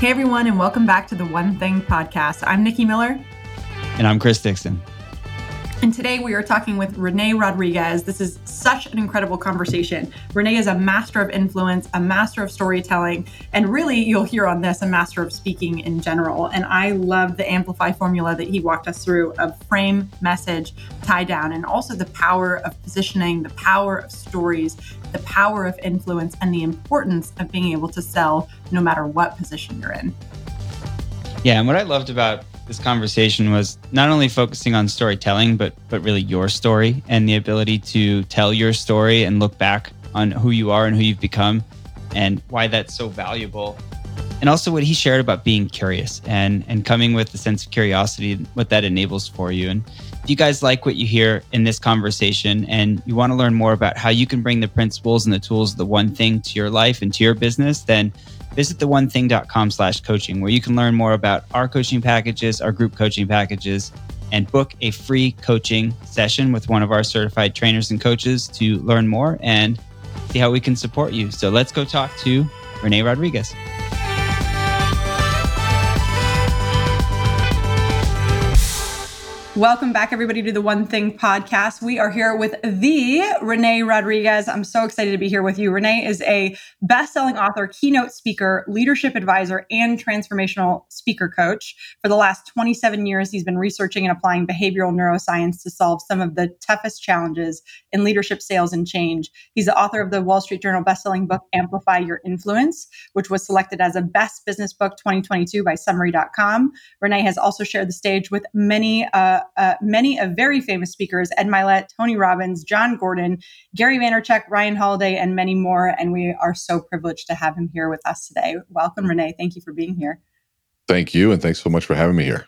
Hey, everyone, and welcome back to the One Thing podcast. I'm Nikki Miller. And I'm Chris Dixon. And today we are talking with René Rodriguez. This is such an incredible conversation. René is a master of influence, a master of storytelling, and really, you'll hear on this, a master of speaking in general. And I love the Amplify formula that he walked us through of frame, message, tie down, and also the power of positioning, the power of stories, the power of influence, and the importance of being able to sell no matter what position you're in. Yeah, and what I loved about this conversation was not only focusing on storytelling, but but really your story and the ability to tell your story and look back on who you are and who you've become and why that's so valuable. And also what he shared about being curious and and coming with a sense of curiosity, and what that enables for you. And if you guys like what you hear in this conversation and you want to learn more about how you can bring the principles and the tools the one thing to your life and to your business, then visit theonething.com slash coaching where you can learn more about our coaching packages, our group coaching packages, and book a free coaching session with one of our certified trainers and coaches to learn more and see how we can support you. So let's go talk to René Rodriguez. Welcome back, everybody, to the One Thing podcast. We are here with the René Rodriguez. I'm so excited to be here with you. René is a best selling author, keynote speaker, leadership advisor, and transformational speaker coach. For the last 27 years, he's been researching and applying behavioral neuroscience to solve some of the toughest challenges in leadership, sales, and change. He's the author of the Wall Street Journal best-selling book, Amplify Your Influence, which was selected as a best business book 2022 by Summary.com. René has also shared the stage with many uh, uh, many of very famous speakers Ed Mylett, Tony Robbins, Jon Gordon, Gary Vaynerchuk, Ryan Holiday, and many more. And we are so privileged to have him here with us today. Welcome, René. Thank you for being here. Thank you. And thanks so much for having me here.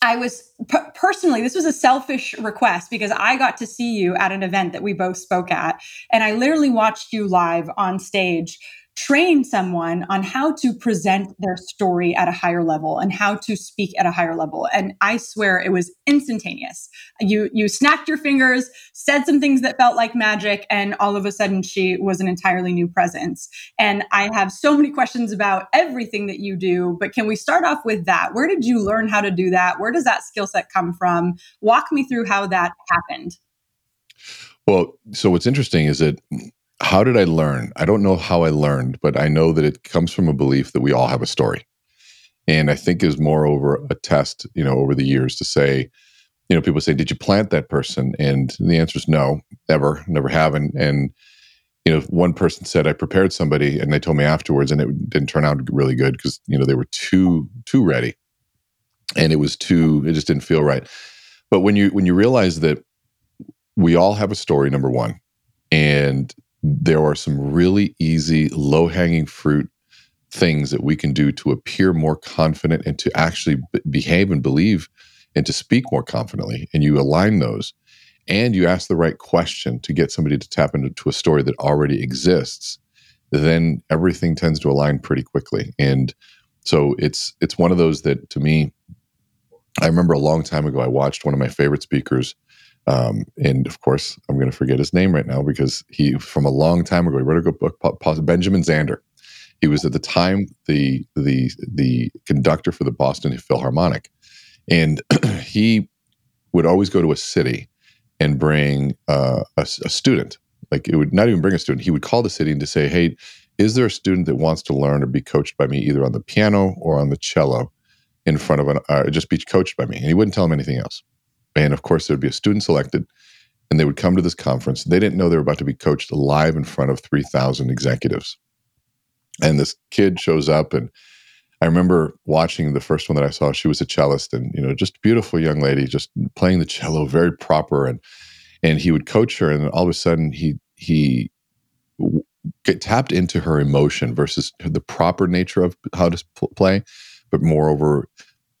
I was p- personally, this was a selfish request because I got to see you at an event that we both spoke at. And I literally watched you live on stage train someone on how to present their story at a higher level and how to speak at a higher level. And i swear it was instantaneous. You you snapped your fingers said some things that felt like magic and all of a sudden she was an entirely new presence. And i have so many questions about everything that you do but can we start off with that? Where did you learn how to do that? Where does that skill set come from? Walk me through how that happened. Well so what's interesting is that how did I learn? I don't know how I learned, but I know that it comes from a belief that we all have a story. And I think is more moreover a test, you know, over the years to say, you know, people say, did you plant that person? And the answer is no, ever, never have. And, and, you know, one person said I prepared somebody and they told me afterwards and it didn't turn out really good because, you know, they were too, too ready and it was too, it just didn't feel right. But when you, when you realize that we all have a story, number one, and there are some really easy, low hanging fruit things that we can do to appear more confident and to actually b- behave and believe and to speak more confidently. And you align those and you ask the right question to get somebody to tap into a story that already exists, then everything tends to align pretty quickly. And so it's it's one of those that to me, I remember a long time ago I watched one of my favorite speakers um, and of course, I'm going to forget his name right now because he, from a long time ago, he wrote a book, Benjamin Zander. He was at the time the the the conductor for the Boston Philharmonic, and he would always go to a city and bring uh, a, a student. Like it would not even bring a student. He would call the city and to say, "Hey, is there a student that wants to learn or be coached by me either on the piano or on the cello in front of an, uh, just be coached by me?" And he wouldn't tell him anything else. And of course, there would be a student selected, and they would come to this conference. They didn't know they were about to be coached live in front of 3,000 executives. And this kid shows up, and I remember watching the first one that I saw. She was a cellist, and you know, just beautiful young lady, just playing the cello, very proper. And and he would coach her, and all of a sudden, he he get tapped into her emotion versus the proper nature of how to play, but moreover,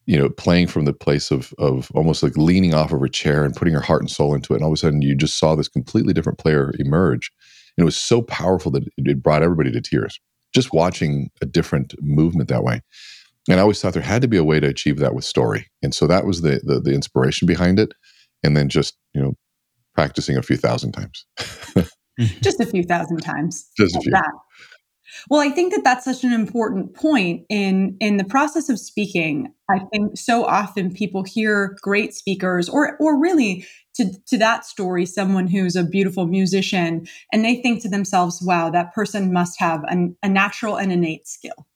you know, playing from the place of of almost like leaning off of her chair and putting her heart and soul into it. And all of a sudden, you just saw this completely different player emerge, and it was so powerful that it brought everybody to tears just watching a different movement that way. And I always thought there had to be a way to achieve that with story, and so that was the the, the inspiration behind it. And then just you know, practicing a few thousand times. just a few thousand times. Just a few. That. Well, I think that that's such an important point in in the process of speaking. I think so often people hear great speakers or or really to to that story someone who's a beautiful musician and they think to themselves, "Wow, that person must have an, a natural and innate skill."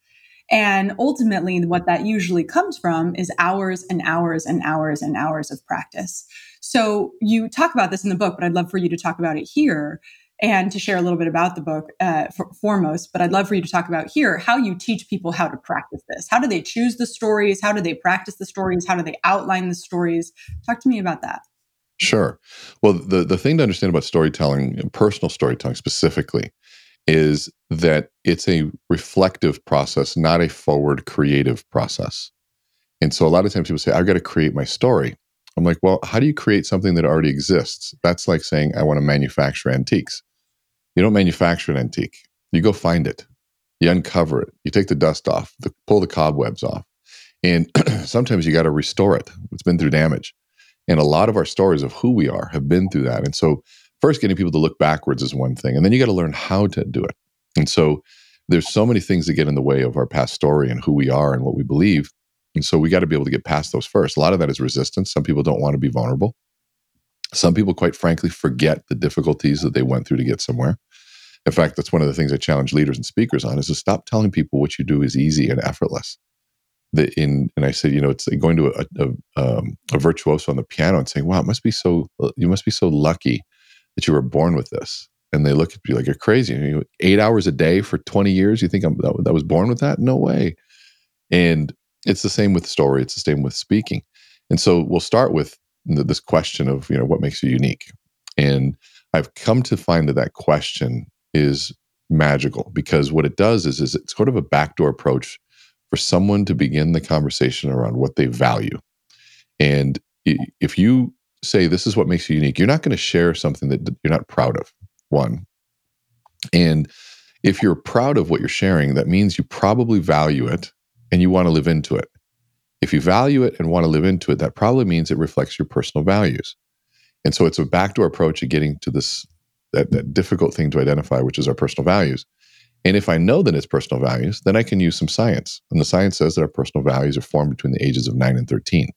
And ultimately, what that usually comes from is hours and hours and hours and hours of practice. So you talk about this in the book, but I'd love for you to talk about it here and to share a little bit about the book uh, for, foremost. But I'd love for you to talk about here how you teach people how to practice this. How do they choose the stories? How do they practice the stories? How do they outline the stories? Talk to me about that. Sure. Well, the, the thing to understand about storytelling, personal storytelling specifically, is that it's a reflective process, not a forward creative process. And so a lot of times people say, I've got to create my story. I'm like, well, how do you create something that already exists? That's like saying, I want to manufacture antiques. You don't manufacture an antique. You go find it. You uncover it. You take the dust off, the, pull the cobwebs off. And sometimes you got to restore it. It's been through damage. And a lot of our stories of who we are have been through that. And so, first, getting people to look backwards is one thing. And then you got to learn how to do it. And so, there's so many things that get in the way of our past story and who we are and what we believe. And so, we got to be able to get past those first. A lot of that is resistance. Some people don't want to be vulnerable. Some people, quite frankly, forget the difficulties that they went through to get somewhere. In fact, that's one of the things I challenge leaders and speakers on is to stop telling people what you do is easy and effortless. The, in and I said, you know, it's like going to a, a, um, a virtuoso on the piano and saying, "Wow, it must be so you must be so lucky that you were born with this." And they look at you like you're crazy. You know, eight hours a day for 20 years. You think I'm that, that was born with that? No way. And it's the same with story. It's the same with speaking. And so we'll start with this question of you know what makes you unique? And i've come to find that that question is magical because what it does is is it's sort of a backdoor approach for someone to begin the conversation around what they value. And if you say this is what makes you unique you're not going to share something that you're not proud of one. And if you're proud of what you're sharing that means you probably value it and you want to live into it if you value it and want to live into it, that probably means it reflects your personal values. And so it's a backdoor approach of getting to this that, that difficult thing to identify, which is our personal values. And if I know that it's personal values, then I can use some science. And the science says that our personal values are formed between the ages of 9 and 13.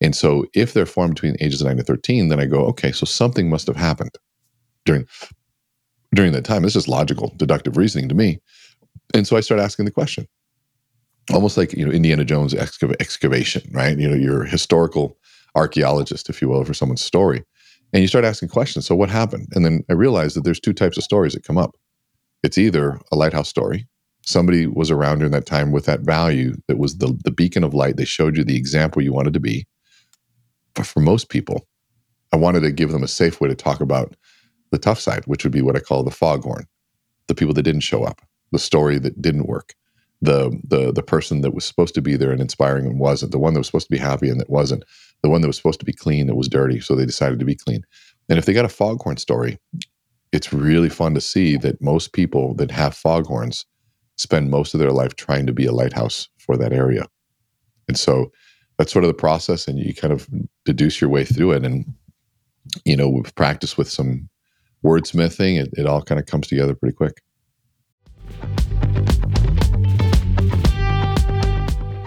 And so if they're formed between the ages of 9 and 13, then I go, okay, so something must have happened during during that time. This is logical, deductive reasoning to me. And so I start asking the question, almost like you know Indiana Jones excav- excavation, right? You know, you're a historical archaeologist, if you will, for someone's story, and you start asking questions. So what happened? And then I realized that there's two types of stories that come up. It's either a lighthouse story. Somebody was around during that time with that value that was the the beacon of light. They showed you the example you wanted to be. But for most people, I wanted to give them a safe way to talk about the tough side, which would be what I call the foghorn, the people that didn't show up, the story that didn't work the the the person that was supposed to be there and inspiring and wasn't the one that was supposed to be happy and that wasn't the one that was supposed to be clean that was dirty so they decided to be clean. And if they got a foghorn story it's really fun to see that most people that have foghorns spend most of their life trying to be a lighthouse for that area. And so that's sort of the process and you kind of deduce your way through it. And you know with practice with some wordsmithing it, it all kind of comes together pretty quick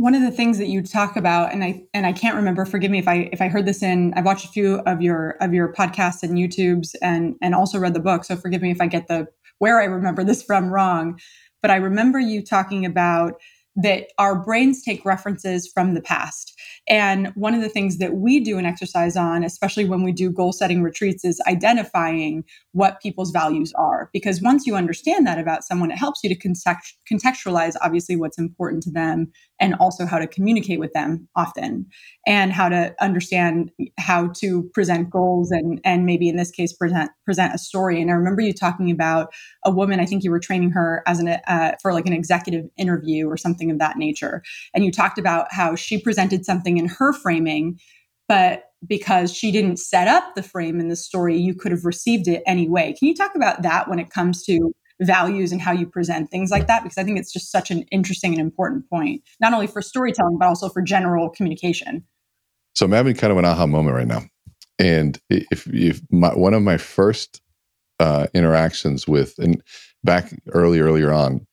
One of the things that you talk about and i and i can't remember forgive me if i if i heard this in i've watched a few of your of your podcasts and youtubes and and also read the book so forgive me if i get the where i remember this from wrong but i remember you talking about that our brains take references from the past. And one of the things that we do an exercise on, especially when we do goal setting retreats, is identifying what people's values are. Because once you understand that about someone, it helps you to contextualize, obviously, what's important to them and also how to communicate with them often and how to understand how to present goals and, and maybe in this case, present, present a story. And I remember you talking about a woman, I think you were training her as an, uh, for like an executive interview or something something of that nature. And you talked about how she presented something in her framing, but because she didn't set up the frame in the story, you could have received it anyway. Can you talk about that when it comes to values and how you present things like that? Because I think it's just such an interesting and important point, not only for storytelling, but also for general communication. So I'm having kind of an aha moment right now. And if, if my, one of my first uh, interactions with, and back early, earlier on,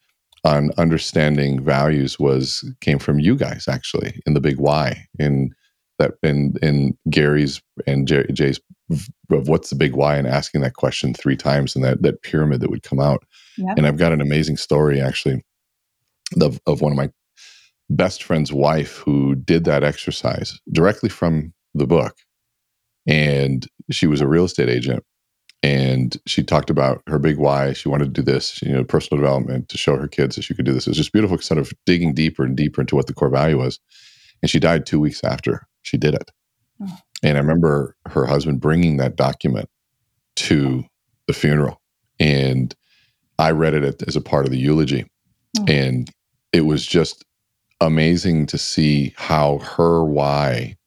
on understanding values was came from you guys actually in the big why in that in in Gary's and Jay's of what's the big why and asking that question three times and that that pyramid that would come out. Yep. And I've got an amazing story actually of, of one of my best friend's wife who did that exercise directly from the book. And she was a real estate agent and she talked about her big why. She wanted to do this, you know, personal development to show her kids that she could do this. It was just beautiful, sort of digging deeper and deeper into what the core value was. And she died two weeks after she did it. Oh. And I remember her husband bringing that document to the funeral, and I read it as a part of the eulogy, oh. and it was just amazing to see how her why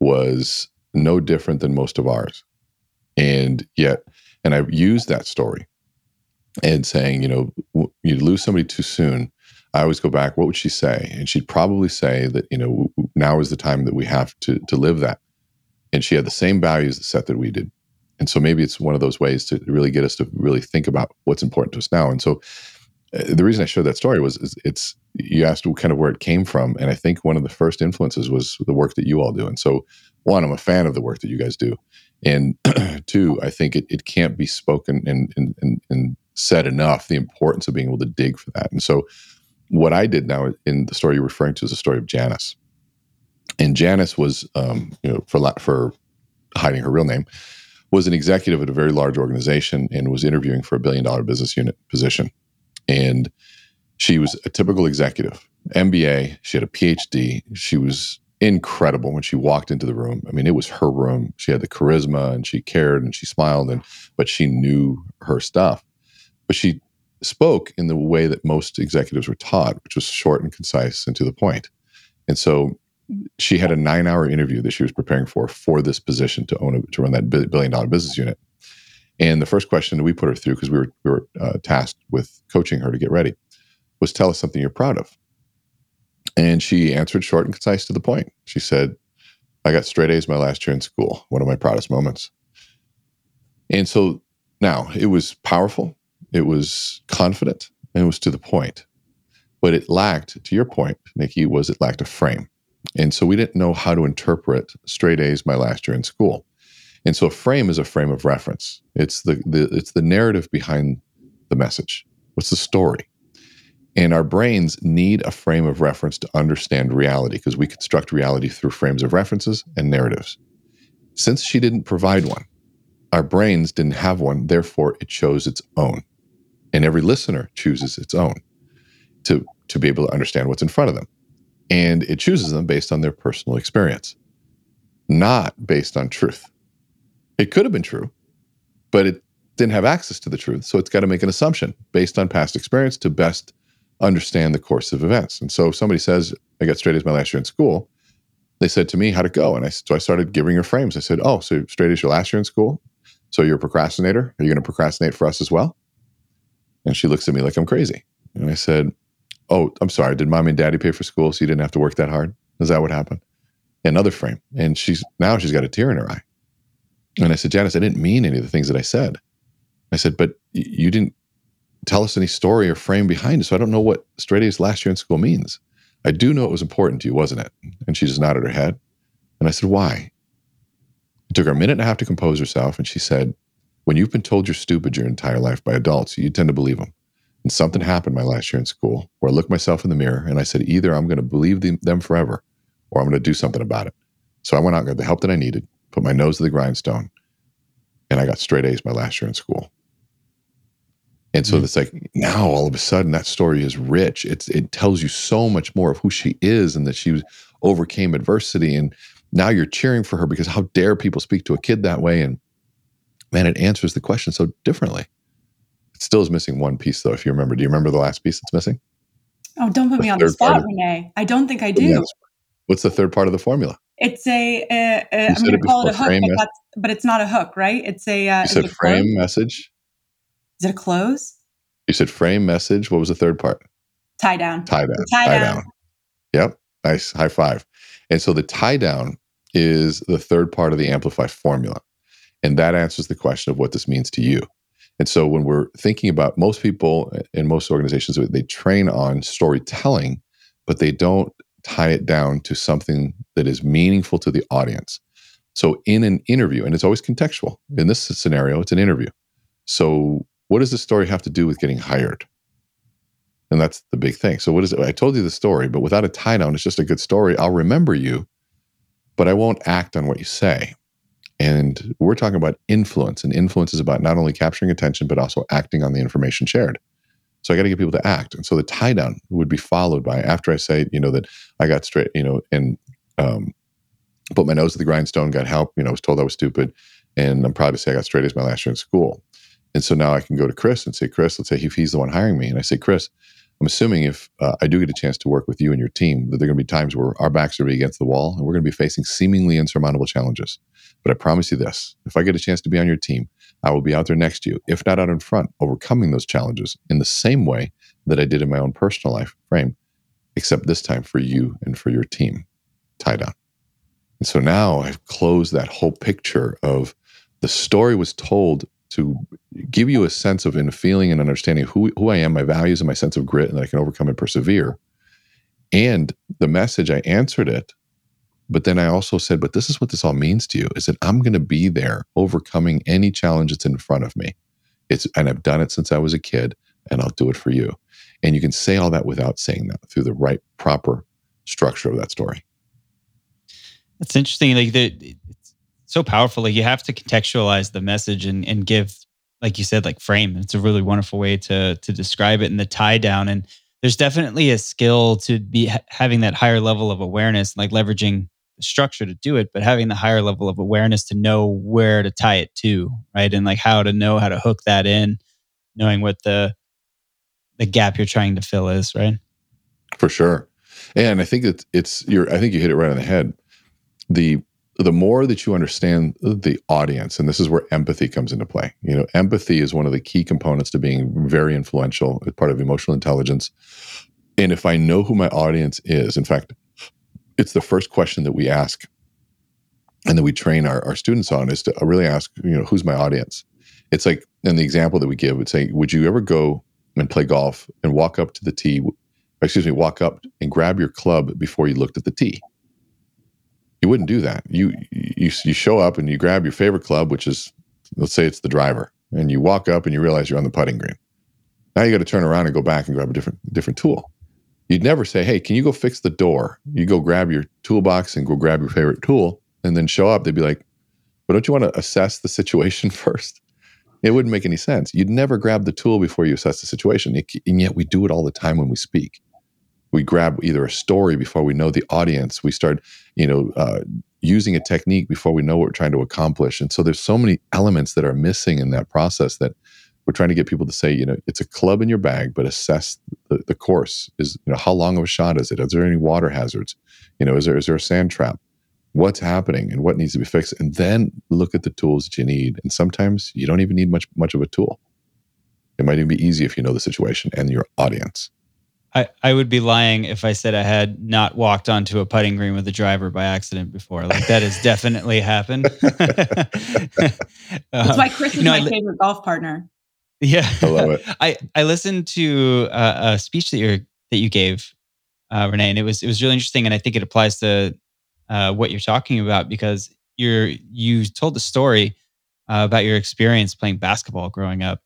was no different than most of ours and yet, and I use that story and saying, you know, you lose somebody too soon. I always go back, what would she say? And she'd probably say that, you know, now is the time that we have to, to live that. And she had the same values set that we did. And so maybe it's one of those ways to really get us to really think about what's important to us now. And so uh, the reason I showed that story was it's you asked kind of where it came from, and I think one of the first influences was the work that you all do. And so, one, I'm a fan of the work that you guys do, and two, I think it, it can't be spoken and, and, and, and said enough the importance of being able to dig for that. And so, what I did now in the story you're referring to is the story of Janice, and Janice was, um, you know, for for hiding her real name, was an executive at a very large organization and was interviewing for a billion dollar business unit position, and she was a typical executive, MBA. She had a PhD. She was incredible when she walked into the room. I mean, it was her room. She had the charisma and she cared and she smiled and but she knew her stuff. But she spoke in the way that most executives were taught, which was short and concise and to the point. And so she had a 9-hour interview that she was preparing for for this position to own a, to run that billion dollar business unit. And the first question we put her through because we were we were uh, tasked with coaching her to get ready was tell us something you're proud of. And she answered short and concise to the point. She said, I got straight A's my last year in school, one of my proudest moments. And so now it was powerful, it was confident, and it was to the point. But it lacked, to your point, Nikki, was it lacked a frame. And so we didn't know how to interpret straight A's my last year in school. And so a frame is a frame of reference. It's the, the it's the narrative behind the message. What's the story? And our brains need a frame of reference to understand reality because we construct reality through frames of references and narratives. Since she didn't provide one, our brains didn't have one, therefore it chose its own. And every listener chooses its own to, to be able to understand what's in front of them. And it chooses them based on their personal experience, not based on truth. It could have been true, but it didn't have access to the truth. So it's got to make an assumption based on past experience to best understand the course of events. And so if somebody says, I got straight A's my last year in school, they said to me, how'd it go? And I, so I started giving her frames. I said, oh, so straight A's your last year in school? So you're a procrastinator? Are you going to procrastinate for us as well? And she looks at me like I'm crazy. And I said, oh, I'm sorry. Did mommy and daddy pay for school so you didn't have to work that hard? Is that what happened? Another frame. And she's now she's got a tear in her eye. And I said, Janice, I didn't mean any of the things that I said. I said, but you didn't tell us any story or frame behind it. So I don't know what straight A's last year in school means. I do know it was important to you, wasn't it? And she just nodded her head. And I said, Why? It took her a minute and a half to compose herself. And she said, When you've been told you're stupid your entire life by adults, you tend to believe them. And something happened my last year in school where I looked myself in the mirror and I said, Either I'm going to believe them forever or I'm going to do something about it. So I went out and got the help that I needed, put my nose to the grindstone, and I got straight A's my last year in school. And so mm-hmm. it's like now all of a sudden that story is rich. It's it tells you so much more of who she is and that she overcame adversity. And now you're cheering for her because how dare people speak to a kid that way? And man, it answers the question so differently. It still is missing one piece though. If you remember, do you remember the last piece that's missing? Oh, don't put the me on the spot, René. I don't think I do. Yes. What's the third part of the formula? It's a. a, a I'm going to call it a hook, but, but, it's not a hook, right? It's a. Uh, you said frame message. Is it a close? You said frame message. What was the third part? Tie down. Tie down. Tie, tie down. down. Yep. Nice. High five. And so the tie down is the third part of the Amplify formula. And that answers the question of what this means to you. And so when we're thinking about most people in most organizations, they train on storytelling, but they don't tie it down to something that is meaningful to the audience. So in an interview, and it's always contextual. In this scenario, it's an interview. So what does the story have to do with getting hired? And that's the big thing. So what is it? I told you the story, but without a tie down, it's just a good story. I'll remember you, but I won't act on what you say. And we're talking about influence, and influence is about not only capturing attention, but also acting on the information shared. So I got to get people to act. And so the tie down would be followed by after I say, you know, that I got straight, you know, and um, put my nose to the grindstone, got help, you know, was told I was stupid. And I'm proud to say I got straight A's my last year in school. And so now I can go to Chris and say, Chris, let's say if he's the one hiring me. And I say, Chris, I'm assuming if uh, I do get a chance to work with you and your team, that there are going to be times where our backs are be against the wall and we're going to be facing seemingly insurmountable challenges. But I promise you this if I get a chance to be on your team, I will be out there next to you, if not out in front, overcoming those challenges in the same way that I did in my own personal life frame, except this time for you and for your team. tied down. And so now I've closed that whole picture of the story was told to give you a sense of and feeling and understanding who, who I am, my values, and my sense of grit, and that I can overcome and persevere. And the message, I answered it, but then I also said, but this is what this all means to you is that I'm going to be there overcoming any challenge that's in front of me. It's, and I've done it since I was a kid, and I'll do it for you. And you can say all that without saying that through the right, proper structure of that story. It's interesting. Like the, so powerful. Like you have to contextualize the message and, and give, like you said, like frame. It's a really wonderful way to to describe it and the tie down. And there's definitely a skill to be ha- having that higher level of awareness, like leveraging the structure to do it, but having the higher level of awareness to know where to tie it to, right? And like how to know how to hook that in, knowing what the the gap you're trying to fill is, right? For sure. And I think it's it's you're I think you hit it right on the head. The the more that you understand the audience, and this is where empathy comes into play. You know, empathy is one of the key components to being very influential, as part of emotional intelligence. And if I know who my audience is, in fact, it's the first question that we ask and that we train our, our students on is to uh, really ask, you know, who's my audience? It's like, in the example that we give, would say, would you ever go and play golf and walk up to the tee, excuse me, walk up and grab your club before you looked at the tee? You wouldn't do that. You you you show up and you grab your favorite club, which is let's say it's the driver, and you walk up and you realize you're on the putting green. Now you got to turn around and go back and grab a different different tool. You'd never say, "Hey, can you go fix the door?" You go grab your toolbox and go grab your favorite tool, and then show up. They'd be like, "But don't you want to assess the situation first? It wouldn't make any sense. You'd never grab the tool before you assess the situation, and yet we do it all the time when we speak we grab either a story before we know the audience. We start you know uh, using a technique before we know what we're trying to accomplish. And so there's so many elements that are missing in that process that we're trying to get people to say you know it's a club in your bag but assess the, the course. Is you know how long of a shot is it? Is there any water hazards? You know is there is there a sand trap? What's happening and what needs to be fixed? And then look at the tools that you need. And sometimes you don't even need much much of a tool. It might even be easy if you know the situation and your audience I, I would be lying if I said I had not walked onto a putting green with a driver by accident before. Like that has definitely happened. That's why Chris is my I, favorite golf partner. Yeah, I love it. I I listened to a, a speech that you that you gave uh, René, and it was it was really interesting, and I think it applies to uh, what you're talking about because you're you told the story uh, about your experience playing basketball growing up,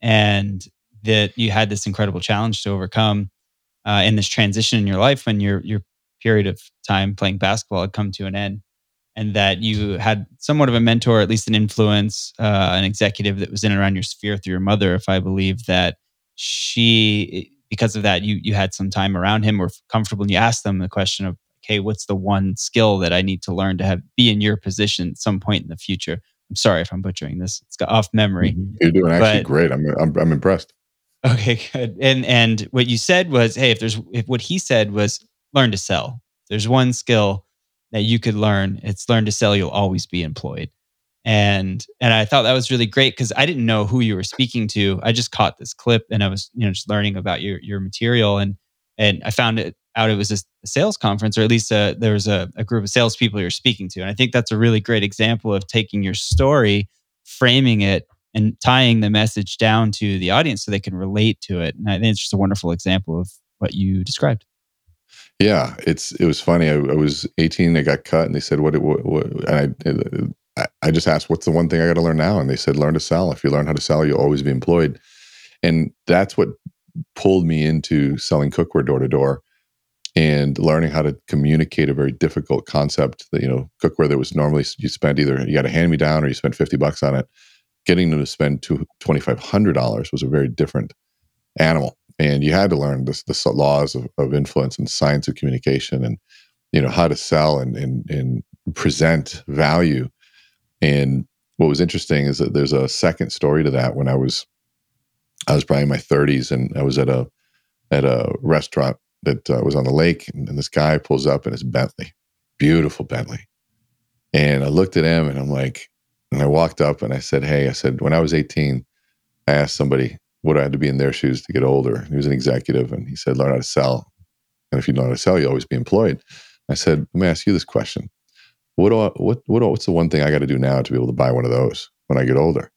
and that you had this incredible challenge to overcome uh, in this transition in your life when your your period of time playing basketball had come to an end, and that you had somewhat of a mentor, at least an influence, uh, an executive that was in and around your sphere through your mother, if I believe that she because of that you you had some time around him or comfortable and you asked them the question of okay what's the one skill that i need to learn to have be in your position at some point in the future? I'm sorry if i'm butchering this it's got off memory mm-hmm. you're doing actually but, great. I'm, I'm i'm impressed okay good. And and what you said was hey if there's if what he said was learn to sell. There's one skill that you could learn it's learn to sell you'll always be employed. And and I thought that was really great because I didn't know who you were speaking to. I just caught this clip and I was you know just learning about your your material and and I found it out it was a, sales conference or at least a, there was a, a group of salespeople you're speaking to. And I think that's a really great example of taking your story, framing it and tying the message down to the audience so they can relate to it. And I think it's just a wonderful example of what you described. Yeah, it's it was funny. I, I was 18. I got cut, and they said, "What?" what, what and I uh, I, just asked, what's the one thing I got to learn now? And they said, learn to sell. If you learn how to sell, you'll always be employed. And that's what pulled me into selling cookware door to door and learning how to communicate a very difficult concept that, you know, cookware that was normally you spent either you got a hand me down or you spent 50 bucks on it. Getting them to spend $2,500 was a very different animal. And you had to learn this, the laws of, of influence and science of communication and, you know, how to sell and, and, and present value and what was interesting is that there's a second story to that. When I was, I was probably in my 30s, and I was at a at a restaurant that uh, was on the lake, and, and this guy pulls up in his Bentley, beautiful Bentley, and I looked at him, and I'm like, and I walked up and I said, "Hey," I said, when I was 18, I asked somebody what I had to be in their shoes to get older. He was an executive, and he said, "Learn how to sell." And if you learn how to sell, you'll always be employed. I said, "Let me ask you this question: what do I, what, what, what's the one thing I got to do now to be able to buy one of those when I get older?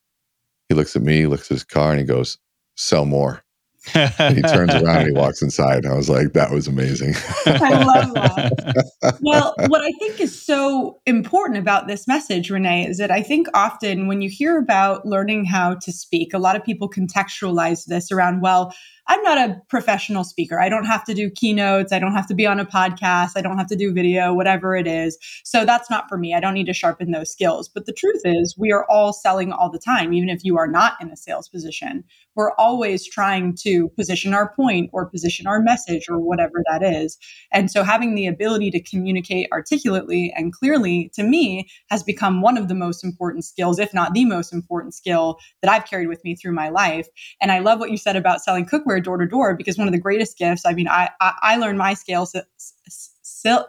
He looks at me, he looks at his car, and he goes, sell more. He turns around and he walks inside. I was like, that was amazing. I love that. well, what I think is so important about this message, René, is that I think often when you hear about learning how to speak, a lot of people contextualize this around, well, I'm not a professional speaker. I don't have to do keynotes. I don't have to be on a podcast. I don't have to do video, whatever it is. So that's not for me. I don't need to sharpen those skills. But the truth is, we are all selling all the time, even if you are not in a sales position. We're always trying to position our point or position our message or whatever that is. And so having the ability to communicate articulately and clearly to me has become one of the most important skills, if not the most important skill that I've carried with me through my life. And I love what you said about selling cookware door to door because one of the greatest gifts. I mean, I I, I learned my scales uh,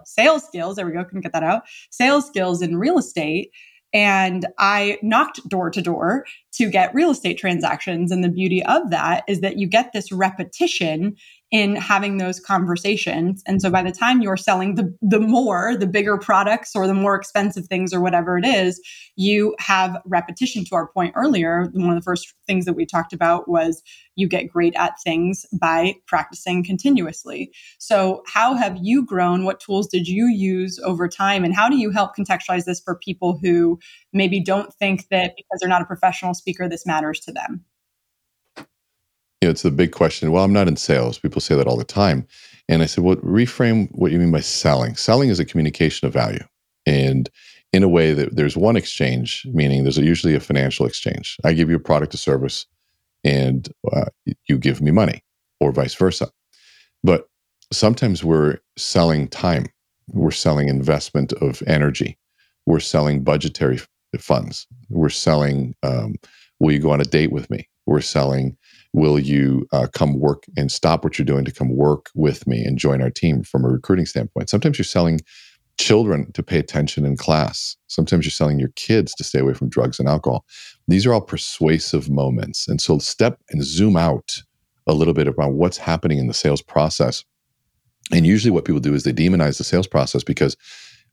sales skills. There we go. Couldn't get that out. Sales skills in real estate. And I knocked door to door to get real estate transactions. And the beauty of that is that you get this repetition in having those conversations. And so by the time you're selling the, the more, the bigger products or the more expensive things or whatever it is, you have repetition to our point earlier. One of the first things that we talked about was you get great at things by practicing continuously. So how have you grown? What tools did you use over time? And how do you help contextualize this for people who maybe don't think that because they're not a professional speaker, this matters to them? You know, it's the big question. Well, I'm not in sales. People say that all the time. And I said, well, reframe what you mean by selling. Selling is a communication of value. And in a way that there's one exchange, meaning there's usually a financial exchange. I give you a product or service and uh, you give me money or vice versa. But sometimes we're selling time. We're selling investment of energy. We're selling budgetary funds. We're selling, um, will you go on a date with me? We're selling will you uh, come work and stop what you're doing to come work with me and join our team from a recruiting standpoint? Sometimes you're selling children to pay attention in class. Sometimes you're selling your kids to stay away from drugs and alcohol. These are all persuasive moments. And so step and zoom out a little bit about what's happening in the sales process. And usually what people do is they demonize the sales process because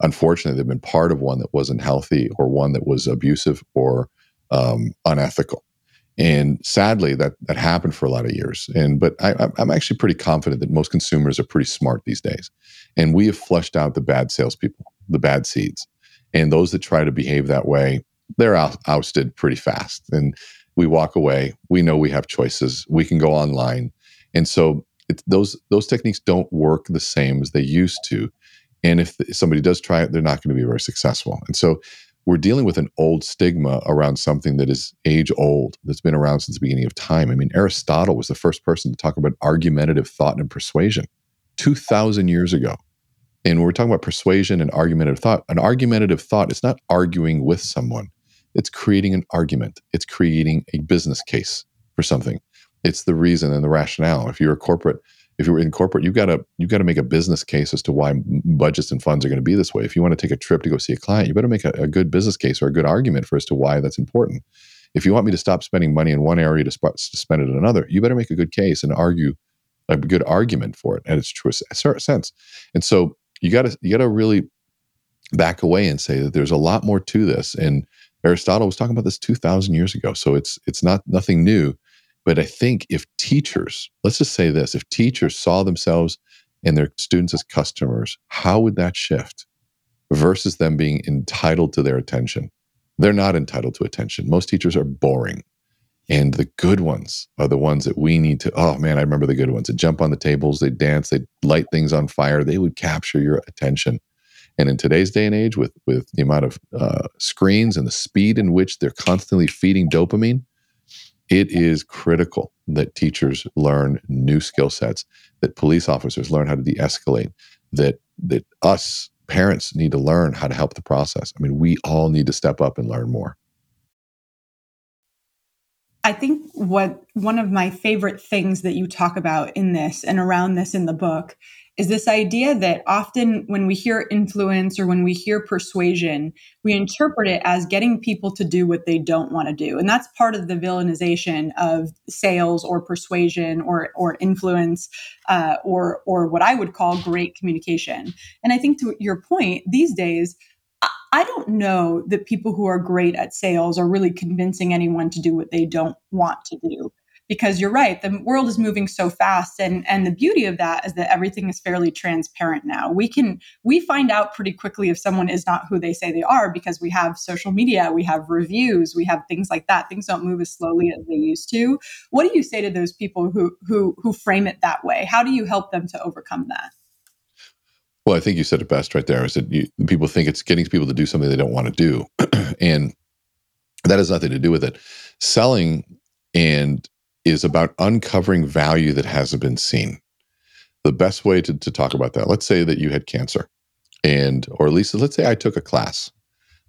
unfortunately they've been part of one that wasn't healthy or one that was abusive or um, unethical And sadly, that that happened for a lot of years. And but I, I'm actually pretty confident that most consumers are pretty smart these days, and we have flushed out the bad salespeople, the bad seeds, and those that try to behave that way, they're ousted pretty fast. And we walk away. We know we have choices. We can go online, and so those those techniques don't work the same as they used to. And if somebody does try it, they're not going to be very successful. And so we're dealing with an old stigma around something that is age old, that's been around since the beginning of time. I mean, Aristotle was the first person to talk about argumentative thought and persuasion 2,000 years ago. And when we're talking about persuasion and argumentative thought, an argumentative thought is not arguing with someone, it's creating an argument, it's creating a business case for something. It's the reason and the rationale. If you're a corporate if you're in corporate, you've got to you've got to make a business case as to why budgets and funds are going to be this way. If you want to take a trip to go see a client, you better make a, a good business case or a good argument for as to why that's important. If you want me to stop spending money in one area to, sp- to spend it in another, you better make a good case and argue a good argument for it at its truest sense. And so you got to you got to really back away and say that there's a lot more to this. And Aristotle was talking about this 2,000 years ago, so it's it's not nothing new. But I think if teachers, let's just say this, if teachers saw themselves and their students as customers, how would that shift versus them being entitled to their attention? They're not entitled to attention. Most teachers are boring. And the good ones are the ones that we need to. Oh man, I remember the good ones. They jump on the tables, they dance, they light things on fire. They would capture your attention. And in today's day and age, with with the amount of uh, screens and the speed in which they're constantly feeding dopamine, it is critical that teachers learn new skill sets, that police officers learn how to de-escalate, that that us parents need to learn how to help the process. I mean, we all need to step up and learn more. I think what one of my favorite things that you talk about in this and around this in the book is this idea that often when we hear influence or when we hear persuasion, we interpret it as getting people to do what they don't want to do. And that's part of the villainization of sales or persuasion or, or influence uh, or, or what I would call great communication. And I think to your point, these days, I don't know that people who are great at sales are really convincing anyone to do what they don't want to do because you're right the world is moving so fast and and the beauty of that is that everything is fairly transparent now. We can we find out pretty quickly if someone is not who they say they are because we have social media we have reviews we have things like that. Things don't move as slowly as they used to. What do you say to those people who who who frame it that way? How do you help them to overcome that? Well, I think you said it best right there. Is that you, people think it's getting people to do something they don't want to do, and that has nothing to do with it. Selling and is about uncovering value that hasn't been seen. The best way to, to talk about that, let's say that you had cancer, and or at least let's say I took a class,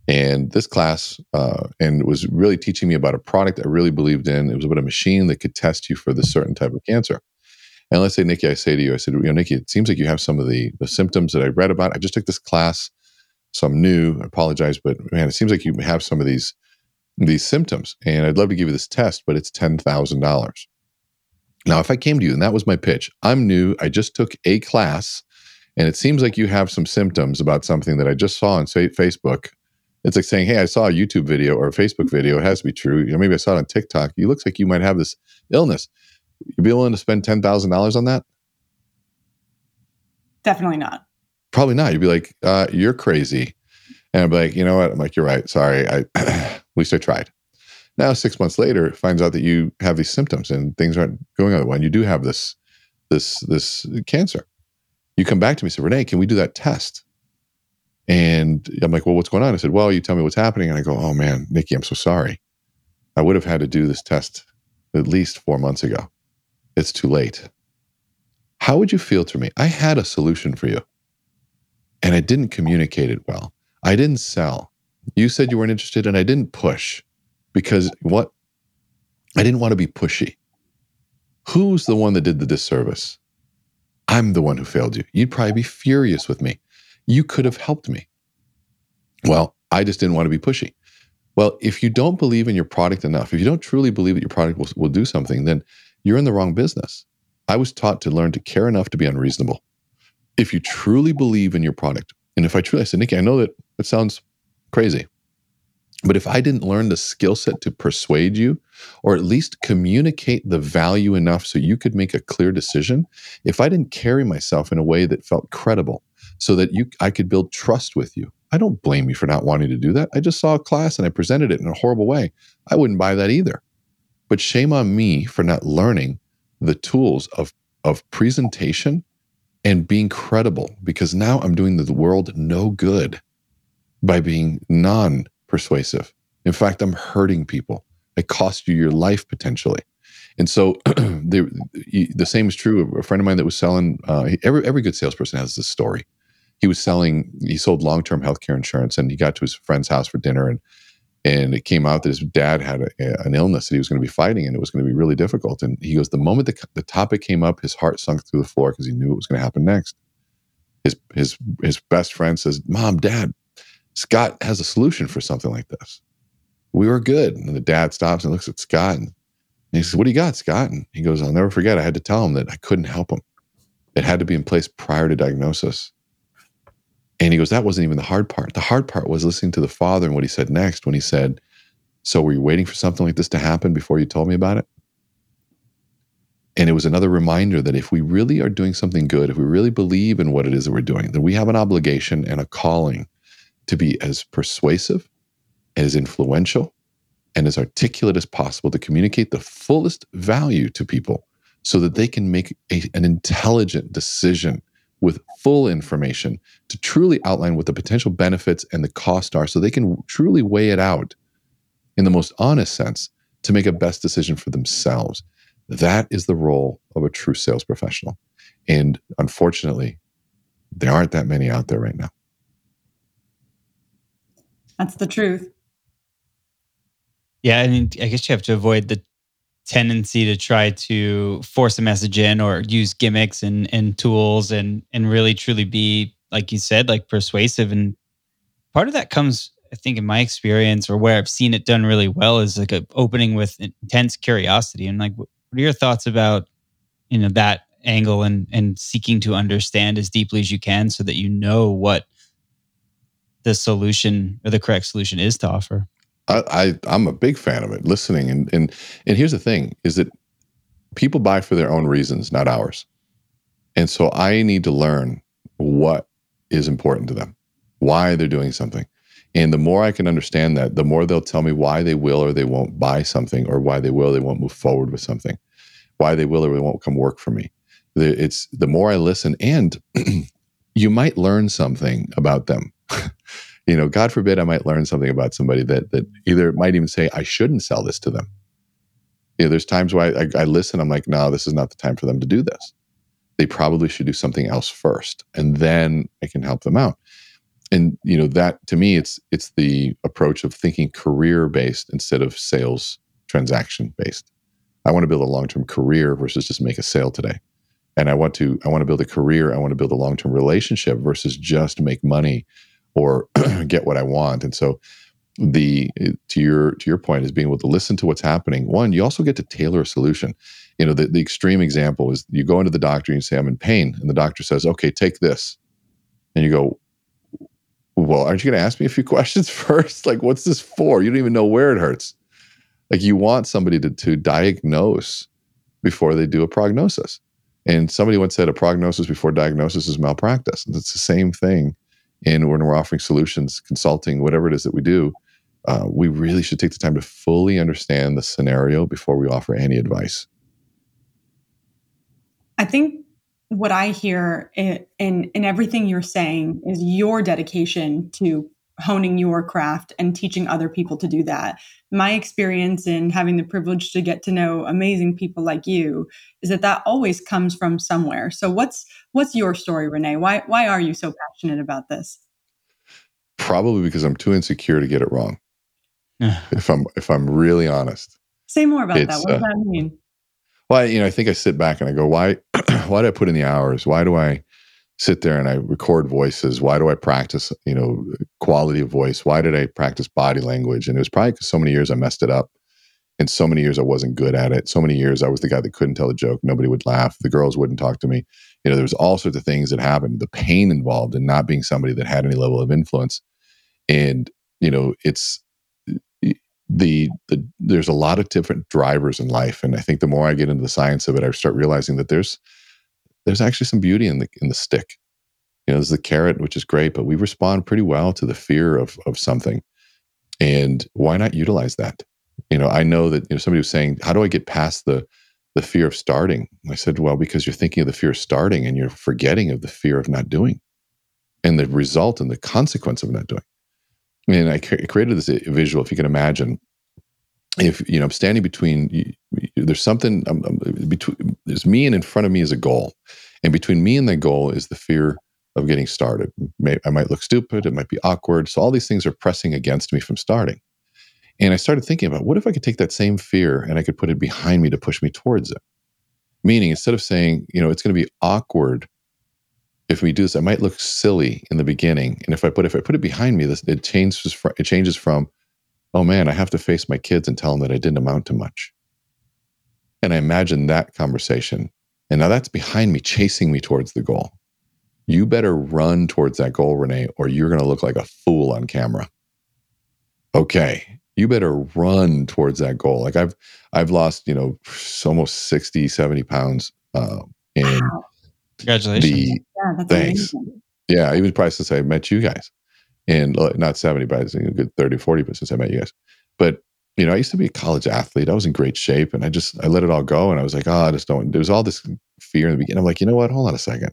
and this class uh, and was really teaching me about a product I really believed in. It was about a machine that could test you for this certain type of cancer. And let's say, Nikki, I say to you, I said, you know, Nikki, it seems like you have some of the the symptoms that I read about. I just took this class, so I'm new. I apologize, but man, it seems like you have some of these these symptoms. And I'd love to give you this test, but it's $10,000. Now, if I came to you and that was my pitch, I'm new, I just took a class, and it seems like you have some symptoms about something that I just saw on say, Facebook. It's like saying, Hey, I saw a YouTube video or a Facebook video. It has to be true. You know, maybe I saw it on TikTok. You looks like you might have this illness. You'd be willing to spend $10,000 on that? Definitely not. Probably not. You'd be like, uh, You're crazy. And I'm like, You know what? I'm like, You're right. Sorry. I, At least I tried. Now, six months later, finds out that you have these symptoms and things aren't going on. And you do have this, this, this cancer. You come back to me and say, René, can we do that test? And I'm like, well, what's going on? I said, well, you tell me what's happening. And I go, oh man, Nikki, I'm so sorry. I would have had to do this test at least four months ago. It's too late. How would you feel to me? I had a solution for you and I didn't communicate it well. I didn't sell. You said you weren't interested, and I didn't push because what? I didn't want to be pushy. Who's the one that did the disservice? I'm the one who failed you. You'd probably be furious with me. You could have helped me. Well, I just didn't want to be pushy. Well, if you don't believe in your product enough, if you don't truly believe that your product will, will do something, then you're in the wrong business. I was taught to learn to care enough to be unreasonable. If you truly believe in your product, and if I truly, I said, Nikki, I know that it sounds crazy. But if I didn't learn the skill set to persuade you, or at least communicate the value enough so you could make a clear decision, if I didn't carry myself in a way that felt credible, so that you I could build trust with you, I don't blame you for not wanting to do that. I just saw a class and I presented it in a horrible way. I wouldn't buy that either. But shame on me for not learning the tools of of presentation and being credible because now I'm doing the world no good by being non persuasive. In fact, I'm hurting people. I cost you your life potentially. And so the, the same is true. A friend of mine that was selling, uh, every, every good salesperson has this story. He was selling, he sold long term healthcare insurance and he got to his friend's house for dinner and and it came out that his dad had a, an illness that he was going to be fighting and it was going to be really difficult. And he goes, the moment the, the topic came up, his heart sunk through the floor because he knew what was going to happen next. His, his, his best friend says, Mom, Dad, Scott has a solution for something like this. We were good. And the dad stops and looks at Scott and he says, What do you got, Scott? And he goes, I'll never forget. I had to tell him that I couldn't help him. It had to be in place prior to diagnosis. And he goes, That wasn't even the hard part. The hard part was listening to the father and what he said next when he said, So were you waiting for something like this to happen before you told me about it? And it was another reminder that if we really are doing something good, if we really believe in what it is that we're doing, then we have an obligation and a calling to be as persuasive, as influential, and as articulate as possible to communicate the fullest value to people so that they can make a, an intelligent decision with full information to truly outline what the potential benefits and the cost are so they can truly weigh it out in the most honest sense to make a best decision for themselves. That is the role of a true sales professional. And unfortunately, there aren't that many out there right now. That's the truth. Yeah, I mean, I guess you have to avoid the tendency to try to force a message in or use gimmicks and and tools and and really truly be like you said like persuasive. And part of that comes i think in my experience or where i've seen it done really well is like a opening with intense curiosity. And like what are your thoughts about you know that angle and and seeking to understand as deeply as you can so that you know what the solution or the correct solution is to offer I, I am a big fan of it. Listening and and and here's the thing: is that people buy for their own reasons, not ours. And so I need to learn what is important to them, why they're doing something. And the more I can understand that, the more they'll tell me why they will or they won't buy something, or why they will they won't move forward with something, why they will or they won't come work for me. It's the more I listen, and you might learn something about them. you know, God forbid I might learn something about somebody that that either might even say I shouldn't sell this to them. You know, there's times where I, I, I listen, I'm like, no, this is not the time for them to do this. They probably should do something else first, and then I can help them out. And you know, that to me, it's it's the approach of thinking career based instead of sales transaction based. I want to build a long term career versus just make a sale today. And I want to I want to build a career. I want to build a long term relationship versus just make money or get what I want. And so the to your to your point is being able to listen to what's happening. One, you also get to tailor a solution. You know, the, the extreme example is you go into the doctor and you say, I'm in pain. And the doctor says, okay, take this. And you go, well, aren't you going to ask me a few questions first? like, what's this for? You don't even know where it hurts. Like, you want somebody to, to diagnose before they do a prognosis. And somebody once said a prognosis before diagnosis is malpractice. And it's the same thing and when we're offering solutions, consulting, whatever it is that we do, uh, we really should take the time to fully understand the scenario before we offer any advice. I think what I hear in, in, in everything you're saying is your dedication to honing your craft and teaching other people to do that. My experience in having the privilege to get to know amazing people like you is that that always comes from somewhere. So what's what's your story, René? Why why are you so passionate about this? Probably because I'm too insecure to get it wrong. if I'm if I'm really honest. Say more about that. What does uh, that mean? Well, you know, I think I sit back and I go, why why do I put in the hours? Why do I sit there and I record voices? Why do I practice, you know, quality of voice? Why did I practice body language? And it was probably because so many years I messed it up. And so many years I wasn't good at it. So many years I was the guy that couldn't tell a joke. Nobody would laugh. The girls wouldn't talk to me. You know, there was all sorts of things that happened. The pain involved in not being somebody that had any level of influence. And, you know, it's the, the there's a lot of different drivers in life and i think the more i get into the science of it i start realizing that there's there's actually some beauty in the in the stick. You know there's the carrot which is great but we respond pretty well to the fear of of something. And why not utilize that? You know i know that you know somebody was saying how do i get past the the fear of starting? I said well because you're thinking of the fear of starting and you're forgetting of the fear of not doing and the result and the consequence of not doing. And I created this uh, visual, if you can imagine, if you know, I'm standing between. There's something um, um, between. There's me, and in front of me is a goal, and between me and the goal is the fear of getting started. I might look stupid. It might be awkward. So all these things are pressing against me from starting. And I started thinking about what if I could take that same fear and I could put it behind me to push me towards it. Meaning, instead of saying, you know, it's going to be awkward if we do this, I might look silly in the beginning. And if I put if I put it behind me, this it changes from, it changes from, oh man, I have to face my kids and tell them that I didn't amount to much. And I imagine that conversation. And now that's behind me, chasing me towards the goal. You better run towards that goal, René, or you're going to look like a fool on camera. Okay, you better run towards that goal. Like I've I've lost, you know, almost 60, 70 pounds. Uh, and wow Congratulations. The, yeah, thanks. Amazing. Yeah, even probably since I met you guys. And uh, not 70, but a good 30, 40, but since I met you guys. But, you know, I used to be a college athlete. I was in great shape and I just, I let it all go. And I was like, oh, I just don't, there was all this fear in the beginning. I'm like, you know what? Hold on a second.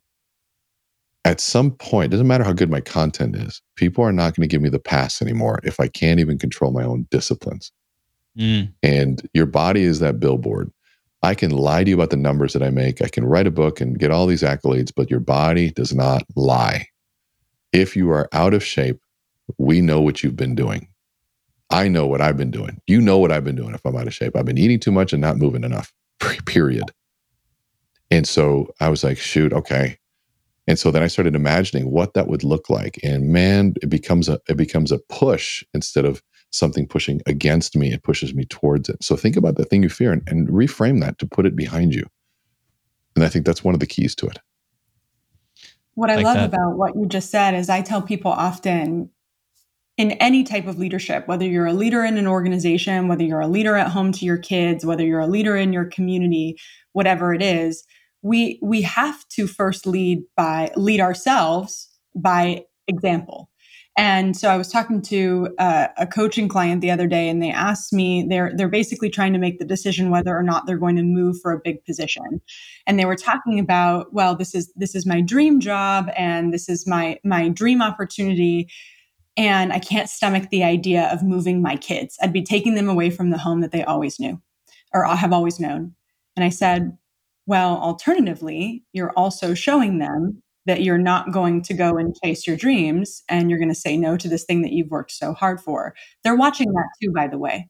At some point, doesn't matter how good my content is, people are not going to give me the pass anymore if I can't even control my own disciplines. Mm. And your body is that billboard. I can lie to you about the numbers that I make. I can write a book and get all these accolades, but your body does not lie. If you are out of shape, we know what you've been doing. I know what I've been doing. You know what I've been doing if I'm out of shape. I've been eating too much and not moving enough, period. And so I was like, shoot, okay. And so then I started imagining what that would look like. And man, it becomes a it becomes a push instead of something pushing against me, it pushes me towards it. So think about the thing you fear and, and reframe that to put it behind you. And I think that's one of the keys to it. What I like love that. about what you just said is I tell people often in any type of leadership, whether you're a leader in an organization, whether you're a leader at home to your kids, whether you're a leader in your community, whatever it is, we we have to first lead by lead ourselves by example and so I was talking to uh, a coaching client the other day, and they asked me they're they're basically trying to make the decision whether or not they're going to move for a big position. And they were talking about, well, this is this is my dream job, and this is my my dream opportunity, and I can't stomach the idea of moving my kids. I'd be taking them away from the home that they always knew, or have always known. And I said, well, alternatively, you're also showing them that you're not going to go and chase your dreams and you're going to say no to this thing that you've worked so hard for. They're watching that too, by the way.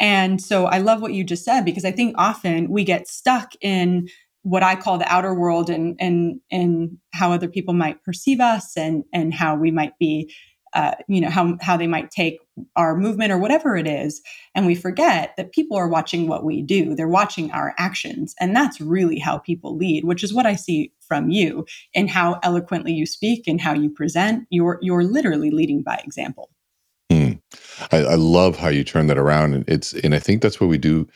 And so I love what you just said because I think often we get stuck in what I call the outer world and and and how other people might perceive us and and how we might be uh, you know how how they might take our movement or whatever it is and we forget that people are watching what we do they're watching our actions and that's really how people lead which is what i see from you and how eloquently you speak and how you present you're you're literally leading by example mm. I, I love how you turn that around and it's and i think that's what we do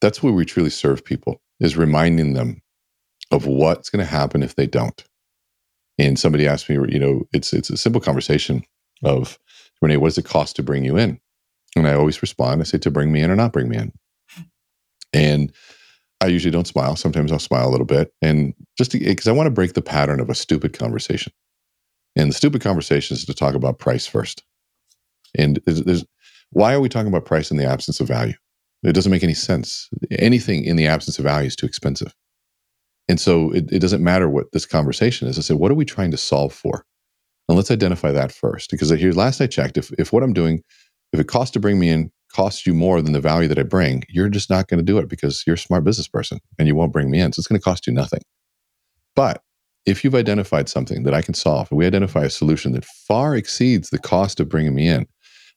that's where we truly serve people is reminding them of what's going to happen if they don't and somebody asked me you know it's it's a simple conversation of René, what does it cost to bring you in? And I always respond, I say to bring me in or not bring me in. And I usually don't smile. Sometimes I'll smile a little bit. And just because I want to break the pattern of a stupid conversation. And the stupid conversation is to talk about price first. And there's, there's, why are we talking about price in the absence of value? It doesn't make any sense. Anything in the absence of value is too expensive. And so it, it doesn't matter what this conversation is. I say, what are we trying to solve for? And let's identify that first. Because here, last I checked, if, if what I'm doing, if it costs to bring me in costs you more than the value that I bring, you're just not going to do it because you're a smart business person and you won't bring me in. So it's going to cost you nothing. But if you've identified something that I can solve, and we identify a solution that far exceeds the cost of bringing me in,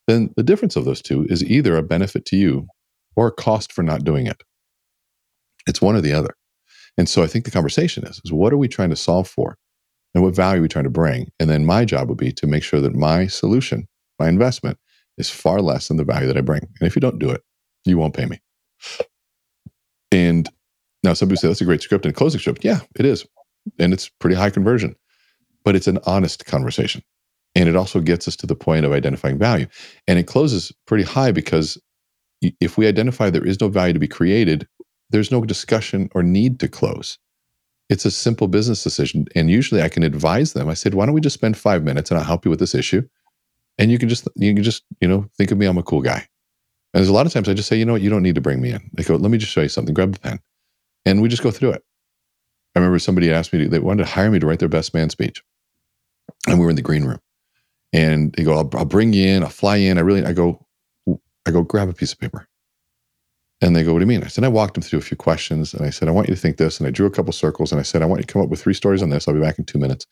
then the difference of those two is either a benefit to you or a cost for not doing it. It's one or the other. And so I think the conversation is, is what are we trying to solve for? and what value are we trying to bring? And then my job would be to make sure that my solution, my investment, is far less than the value that I bring. And if you don't do it, you won't pay me. And now some people say that's a great script and a closing script. Yeah, it is. And it's pretty high conversion, but it's an honest conversation. And it also gets us to the point of identifying value. And it closes pretty high because if we identify there is no value to be created, there's no discussion or need to close. It's a simple business decision. And usually I can advise them. I said, why don't we just spend five minutes and I'll help you with this issue? And you can just, you can just, you know, think of me, I'm a cool guy. And there's a lot of times I just say, you know what, you don't need to bring me in. They go, let me just show you something, grab a pen. And we just go through it. I remember somebody asked me, to, they wanted to hire me to write their best man speech. And we were in the green room. And they go, I'll, I'll bring you in, I'll fly in. I really, I go, I go, grab a piece of paper. And they go, What do you mean? I said, I walked them through a few questions and I said, I want you to think this. And I drew a couple circles and I said, I want you to come up with three stories on this. I'll be back in two minutes.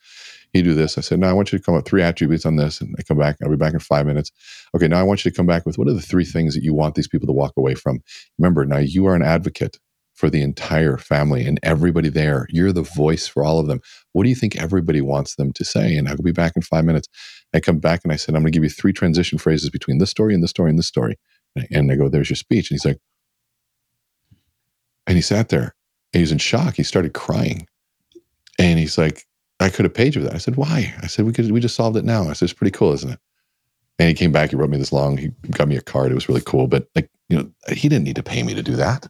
You do this. I said, No, I want you to come up with three attributes on this. And I come back. I'll be back in five minutes. Okay, now I want you to come back with what are the three things that you want these people to walk away from? Remember, now you are an advocate for the entire family and everybody there. You're the voice for all of them. What do you think everybody wants them to say? And I'll be back in five minutes. I come back and I said, I'm going to give you three transition phrases between this story and this story and this story. And I go, There's your speech. And he's like, and he sat there and he was in shock. He started crying. And he's like, I could have paid you for that. I said, why? I said, we could, we just solved it now. I said, it's pretty cool, isn't it? And he came back, he wrote me this long, he got me a card. It was really cool. But like, you know, he didn't need to pay me to do that.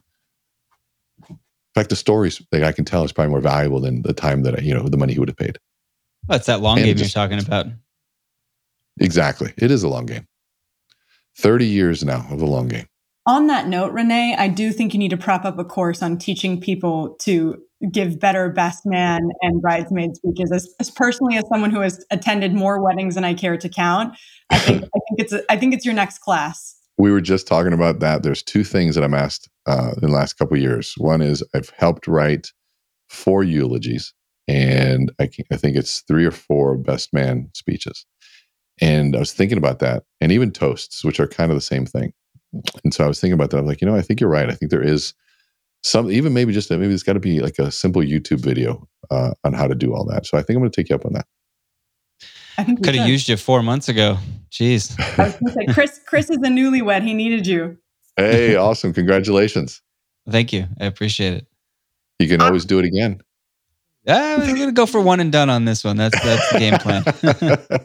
In fact, the stories that I can tell is probably more valuable than the time that, I, you know, the money he would have paid. Well, it's that long and game just, you're talking about. Exactly. It is a long game. 30 years now of the long game. On that note, René, I do think you need to prop up a course on teaching people to give better best man and bridesmaid speeches. As, as personally as someone who has attended more weddings than I care to count, I think I think it's a, I think it's your next class. We were just talking about that. There's two things that I'm asked uh, in the last couple years. One is I've helped write four eulogies, and I, I think it's three or four best man speeches. And I was thinking about that, and even toasts, which are kind of the same thing. And so I was thinking about that. I'm like, you know, I think you're right. I think there is some, even maybe just maybe there's got to be like a simple YouTube video uh, on how to do all that. So I think I'm going to take you up on that. I think could have used you four months ago. Jeez. I was going to say, Chris. Chris is a newlywed. He needed you. Hey, awesome! Congratulations. Thank you. I appreciate it. You can always do it again. Uh, we're gonna go for one and done on this one. That's that's the game plan.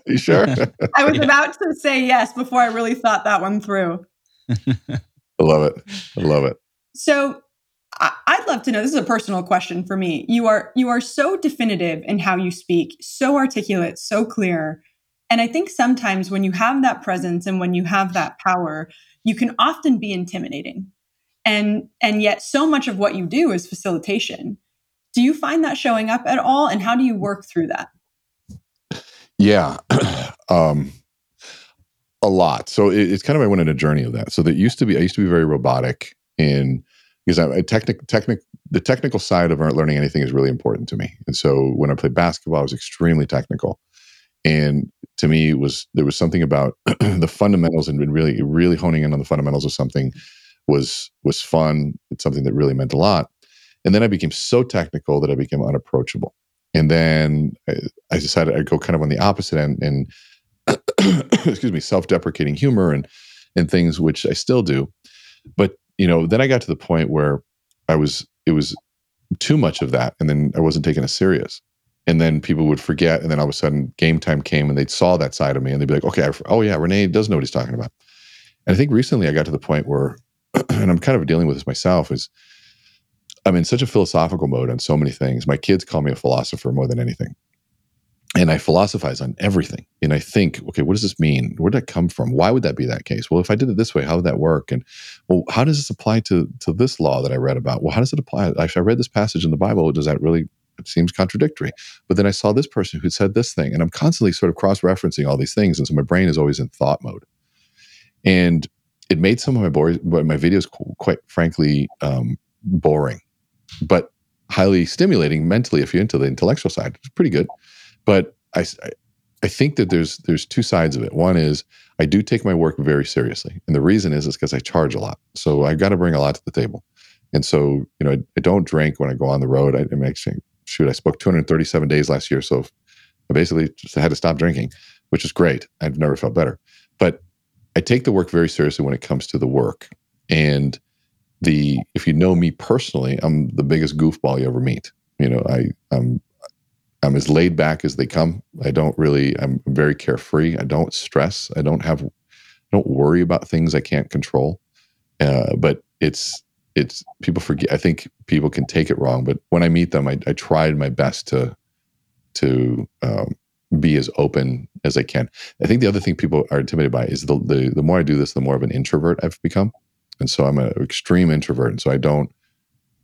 you sure? I was yeah. about to say yes before I really thought that one through. I love it. I love it. So I'd love to know. This is a personal question for me. You are you are so definitive in how you speak, so articulate, so clear. And I think sometimes when you have that presence and when you have that power, you can often be intimidating. And and yet so much of what you do is facilitation. Do you find that showing up at all? And how do you work through that? Yeah. um, a lot. So it, it's kind of I went on a journey of that. So that used to be I used to be very robotic in because I, I technic technic the technical side of learning anything is really important to me. And so when I played basketball, I was extremely technical. And to me, it was there was something about the fundamentals and really really honing in on the fundamentals of something was was fun. It's something that really meant a lot. And then I became so technical that I became unapproachable. And then I, I decided I'd go kind of on the opposite end and, excuse me, self-deprecating humor and and things which I still do. But you know, then I got to the point where I was it was too much of that, and then I wasn't taking it serious. And then people would forget, and then all of a sudden, game time came, and they saw that side of me, and they'd be like, "Okay, I, oh yeah, René does know what he's talking about." And I think recently I got to the point where, and I'm kind of dealing with this myself, is I'm in such a philosophical mode on so many things. My kids call me a philosopher more than anything. And I philosophize on everything. And I think, okay, what does this mean? Where did that come from? Why would that be that case? Well, if I did it this way, how would that work? And well, how does this apply to, to this law that I read about? Well, how does it apply? I read this passage in the Bible. Does that really it seems contradictory. But then I saw this person who said this thing, and I'm constantly sort of cross referencing all these things. And so my brain is always in thought mode. And it made some of my, bo- my videos, quite frankly, um, boring but highly stimulating mentally if you're into the intellectual side. It's pretty good. But I, I think that there's there's two sides of it. One is I do take my work very seriously, and the reason is is because I charge a lot, so I've got to bring a lot to the table. And so you know I, I, don't drink when I go on the road. I, I'm actually shoot I spoke 237 days last year, so I basically just had to stop drinking, which is great. I've never felt better, but I take the work very seriously when it comes to the work. And the if you know me personally, I'm the biggest goofball you ever meet. You know, I I'm I'm as laid back as they come. I don't really I'm very carefree. I don't stress. I don't have I don't worry about things I can't control. Uh, but it's it's people forget. I think people can take it wrong. But when I meet them, I, I tried my best to to um, be as open as I can. I think the other thing people are intimidated by is the, the the more I do this, the more of an introvert I've become, and so I'm an extreme introvert, and so I don't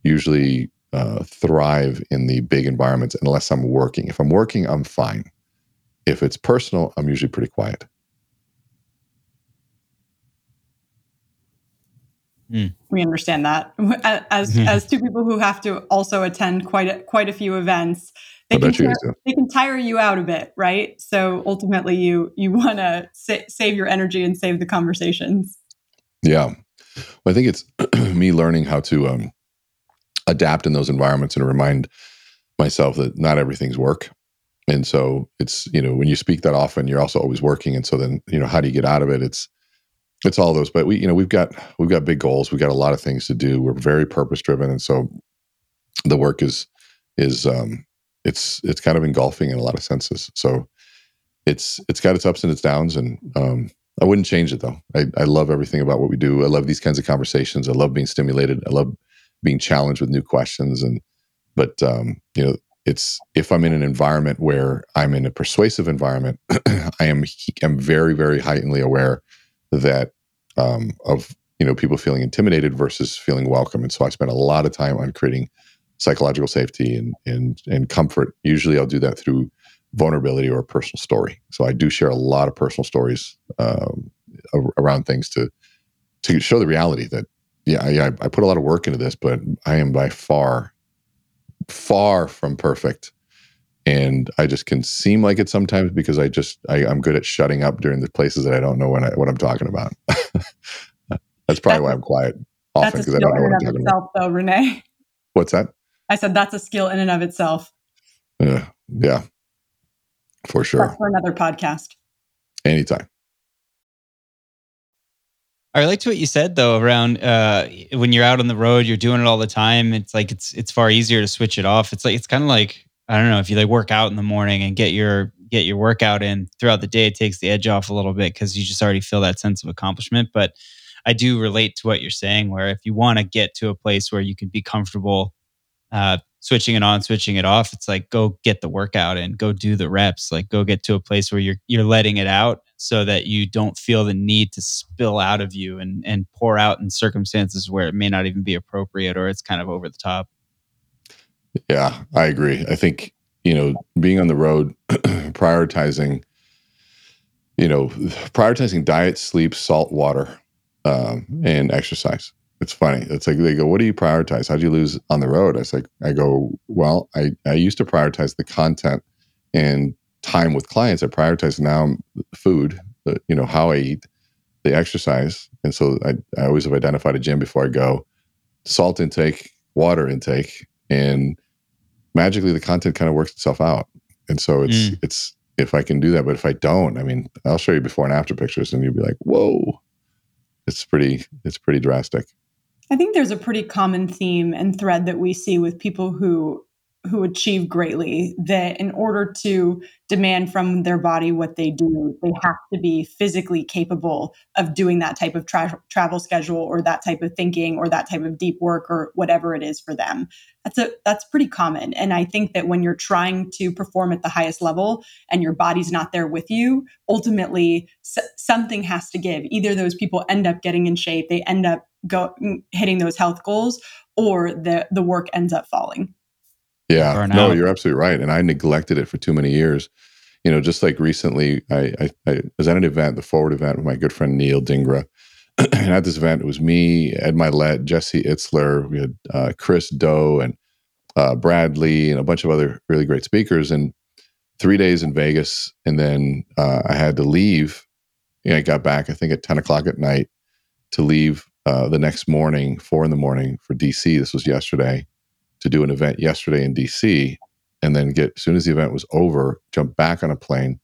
usually uh, thrive in the big environments unless I'm working. If I'm working, I'm fine. If it's personal, I'm usually pretty quiet. Mm. We understand that as mm-hmm. as two people who have to also attend quite a, quite a few events they can, tire, they can tire you out a bit, right? So ultimately, you you want to sa- save your energy and save the conversations. Yeah, well, I think it's me learning how to um, adapt in those environments and remind myself that not everything's work. And so it's you know when you speak that often, you're also always working. And so then you know how do you get out of it? It's it's all those. But we you know we've got we've got big goals. We've got a lot of things to do. We're very purpose driven, and so the work is is um, it's it's kind of engulfing in a lot of senses. So it's it's got its ups and its downs, and um, I wouldn't change it though. I, I love everything about what we do. I love these kinds of conversations. I love being stimulated. I love being challenged with new questions. And but um, you know, it's if I'm in an environment where I'm in a persuasive environment, I am am very very heightenedly aware that um, of you know people feeling intimidated versus feeling welcome. And so I spend a lot of time on creating psychological safety and and and comfort. Usually, I'll do that through vulnerability or a personal story. So I do share a lot of personal stories um, around things to to show the reality that yeah, I, I put a lot of work into this, but I am by far far from perfect. And I just can seem like it sometimes because I just I, am good at shutting up during the places that I don't know when I, what I'm talking about. that's probably that's why I'm quiet often because I don't know what I'm talking itself, about. Though, René. What's that? I said that's a skill in and of itself. Yeah, yeah, for sure. That's for another podcast. Anytime. I liked what you said though around uh, when you're out on the road, you're doing it all the time. It's like it's it's far easier to switch it off. It's like it's kind of like I don't know if you like work out in the morning and get your get your workout in throughout the day. It takes the edge off a little bit because you just already feel that sense of accomplishment. But I do relate to what you're saying, where if you want to get to a place where you can be comfortable uh, switching it on, switching it off. It's like go get the workout and go do the reps. Like go get to a place where you're you're letting it out so that you don't feel the need to spill out of you and and pour out in circumstances where it may not even be appropriate or it's kind of over the top. Yeah, I agree. I think, you know, being on the road, prioritizing, you know, prioritizing diet, sleep, salt water, um, and exercise it's funny. It's like they go, "What do you prioritize? How do you lose on the road?" I was like, I go, "Well, I I used to prioritize the content and time with clients. I prioritize now food, the, you know, how I eat, the exercise, and so I I always have identified a gym before I go, salt intake, water intake, and magically the content kind of works itself out. And so it's mm. it's if I can do that, but if I don't, I mean, I'll show you before and after pictures, and you'll be like, "Whoa." It's pretty. It's pretty drastic. I think there's a pretty common theme and thread that we see with people who who achieve greatly that in order to demand from their body what they do they have to be physically capable of doing that type of tra- travel schedule or that type of thinking or that type of deep work or whatever it is for them. That's a that's pretty common. And i think that when you're trying to perform at the highest level and your body's not there with you ultimately s- something has to give. Either those people end up getting in shape they end up go mm, hitting those health goals or the the work ends up falling yeah. no you're absolutely right and i neglected it for too many years. You know just like recently i i, I was at an event the forward event with my good friend neil dingra and at this event it was me ed Mylett, jesse itzler we had uh, chris Do, and uh, bradley and a bunch of other really great speakers and three days in vegas and then uh, i had to leave you know, i got back i think at 10 o'clock at night to leave uh, the next morning, four in the morning for DC. This was yesterday to do an event yesterday in DC, and then get as soon as the event was over, jump back on a plane,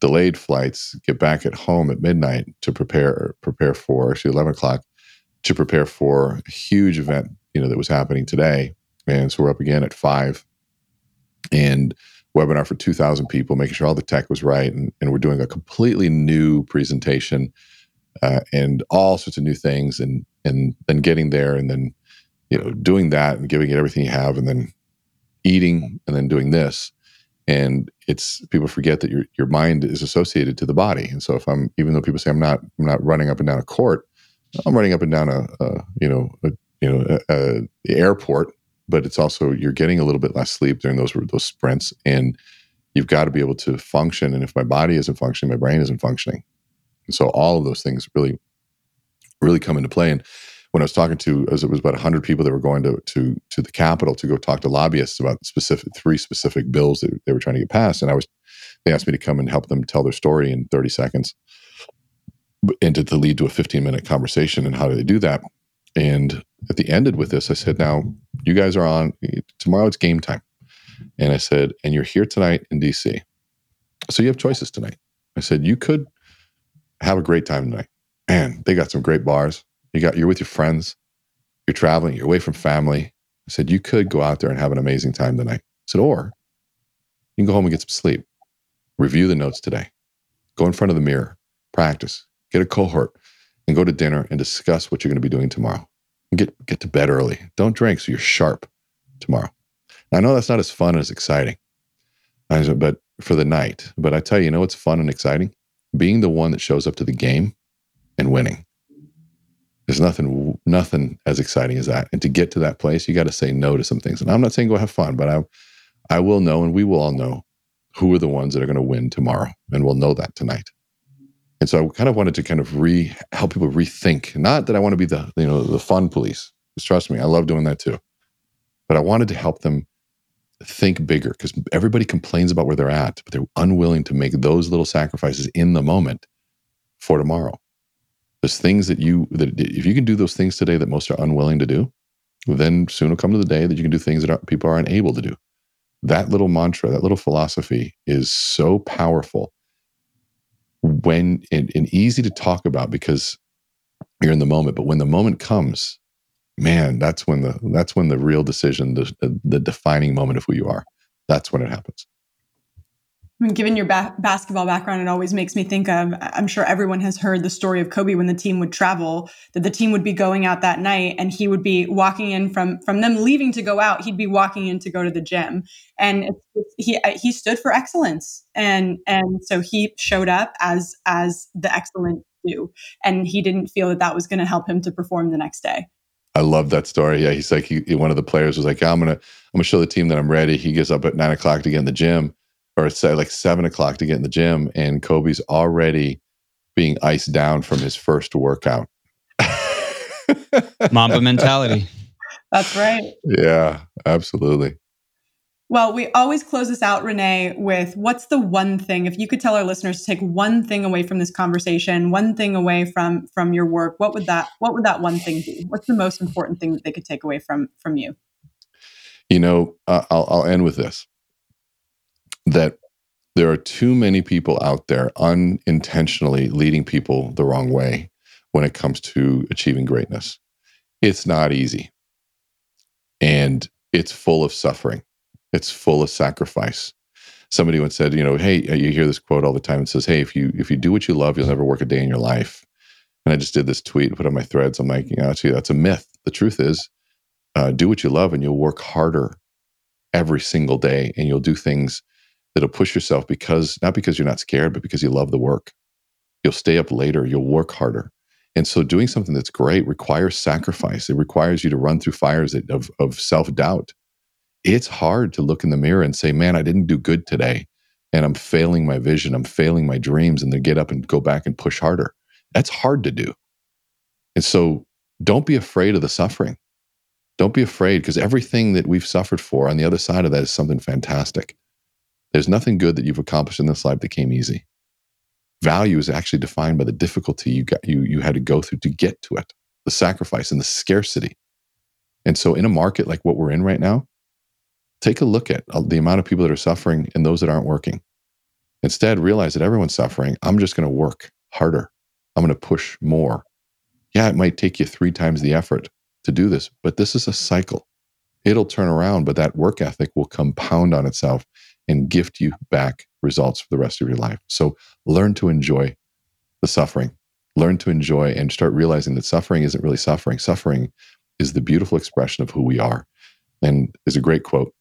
delayed flights, get back at home at midnight to prepare prepare for actually eleven o'clock to prepare for a huge event, you know, that was happening today. And so we're up again at five and webinar for 2000 people, making sure all the tech was right. And, and we're doing a completely new presentation uh, and all sorts of new things. And, and then getting there and then, you know, doing that and giving it everything you have and then eating and then doing this. And it's people forget that your your mind is associated to the body. And so if i'm even though people say i'm not i'm not running up and down a court i'm running up and down a, a you know a, you know a, airport but it's also you're getting a little bit less sleep during those those sprints and you've got to be able to function. And if my body isn't functioning my brain isn't functioning. And so all of those things really really come into play. And when I was talking to, as it was about 100 people that were going to to to the Capitol to go talk to lobbyists about specific three specific bills that they were trying to get passed, and I was they asked me to come and help them tell their story in 30 seconds, and to, to lead to a 15 minute conversation. And how do they do that? And at the ended with this, I said, "Now you guys are on tomorrow. It's game time." And I said, "And you're here tonight in DC, so you have choices tonight." I said, "You could have a great time tonight." Man, they got some great bars you got you're with your friends, you're traveling, you're away from family. I said, you could go out there and have an amazing time tonight. I said, or you can go home and get some sleep. Review the notes today. Go in front of the mirror, practice, get a cohort, and go to dinner and discuss what you're going to be doing tomorrow. And get get to bed early. Don't drink so you're sharp tomorrow. Now, I know that's not as fun as exciting, but for the night. But I tell you, you know what's fun and exciting? Being the one that shows up to the game and winning. There's nothing nothing as exciting as that. And to get to that place, you got to say no to some things. And I'm not saying go have fun, but I I will know and we will all know who are the ones that are going to win tomorrow. And we'll know that tonight. And so I kind of wanted to kind of re help people rethink. Not that I want to be the, you know, the fun police. Because trust me, I love doing that too. But I wanted to help them think bigger because everybody complains about where they're at, but they're unwilling to make those little sacrifices in the moment for tomorrow. Things that you that if you can do those things today that most are unwilling to do, then soon will come to the day that you can do things that are, people are unable to do. That little mantra, that little philosophy is so powerful when and, and easy to talk about because you're in the moment. But when the moment comes, man, that's when the that's when the real decision, the, the defining moment of who you are, that's when it happens. I mean, given your ba- basketball background, it always makes me think of I'm sure everyone has heard the story of Kobe when the team would travel, that the team would be going out that night and he would be walking in from from them leaving to go out, he'd be walking in to go to the gym. And he uh, he stood for excellence. And and so he showed up as as the excellent do. And he didn't feel that that was going to help him to perform the next day. I love that story. Yeah, he's like he, one of the players was like, I'm gonna I'm gonna show the team that I'm ready. He gets up at nine o'clock to get in the gym or say like seven o'clock to get in the gym, and Kobe's already being iced down from his first workout. Mamba mentality. That's right. Yeah, absolutely. Well, we always close this out, René, with what's the one thing, if you could tell our listeners to take one thing away from this conversation, one thing away from from your work, what would that what would that one thing be? What's the most important thing that they could take away from from you? You know, uh, I'll, I'll end with this that there are too many people out there unintentionally leading people the wrong way when it comes to achieving greatness. It's not easy. And it's full of suffering. It's full of sacrifice. Somebody once said, you know, hey, you hear this quote all the time. It says, hey, if you if you do what you love, you'll never work a day in your life. And I just did this tweet, put on my threads. I'm like, you know, actually, that's a myth. The truth is, uh, do what you love, and you'll work harder every single day, and you'll do things that'll push yourself because not because you're not scared, but because you love the work. You'll stay up later, you'll work harder. And so doing something that's great requires sacrifice. It requires you to run through fires of, of self doubt. It's hard to look in the mirror and say, man, I didn't do good today. And I'm failing my vision. I'm failing my dreams. And then get up and go back and push harder. That's hard to do. And so don't be afraid of the suffering. Don't be afraid because everything that we've suffered for on the other side of that is something fantastic. There's nothing good that you've accomplished in this life that came easy. Value is actually defined by the difficulty you got you you had to go through to get to it, the sacrifice and the scarcity. And so in a market like what we're in right now, take a look at uh, the amount of people that are suffering and those that aren't working. Instead, realize that everyone's suffering. I'm just going to work harder. I'm going to push more. Yeah, it might take you three times the effort to do this, but this is a cycle. It'll turn around, but that work ethic will compound on itself and gift you back results for the rest of your life. So learn to enjoy the suffering. Learn to enjoy and start realizing that suffering isn't really suffering. Suffering is the beautiful expression of who we are. And there's a great quote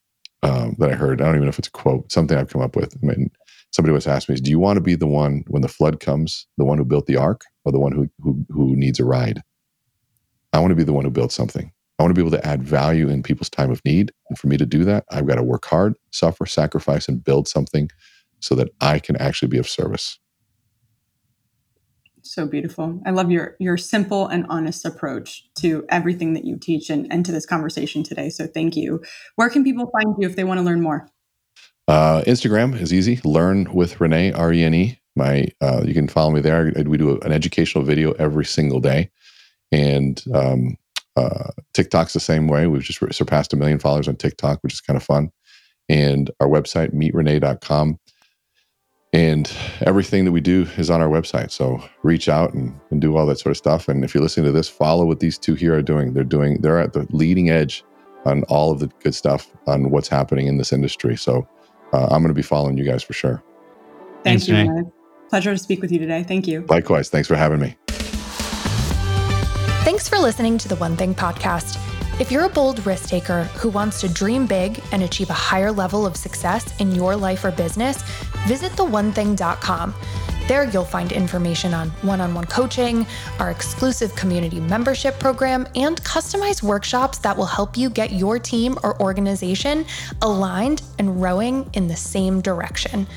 um, that I heard. I don't even know if it's a quote, something I've come up with. I mean, somebody was asking me, "Do you want to be the one when the flood comes, the one who built the ark, or the one who who, who needs a ride?" I want to be the one who built something. I want to be able to add value in people's time of need, and for me to do that, I've got to work hard, suffer, sacrifice, and build something so that I can actually be of service. So beautiful. I love your your simple and honest approach to everything that you teach and, and to this conversation today. So thank you. Where can people find you if they want to learn more? Uh, Instagram is easy. Learn with Renee R E N E. My uh, you can follow me there. We do an educational video every single day, and um, uh, TikTok's the same way. We've just surpassed a million followers on TikTok, which is kind of fun. And our website, meetrene.com. And everything that we do is on our website. So reach out and, and do all that sort of stuff. And if you're listening to this, follow what these two here are doing. They're doing, they're at the leading edge on all of the good stuff on what's happening in this industry. So uh, I'm going to be following you guys for sure. Thank Thanks, you. Pleasure to speak with you today. Thank you. Likewise. Thanks for having me. Thanks for listening to the One Thing podcast. If you're a bold risk taker who wants to dream big and achieve a higher level of success in your life or business, visit theonething.com. There, you'll find information on one on one coaching, our exclusive community membership program, and customized workshops that will help you get your team or organization aligned and rowing in the same direction.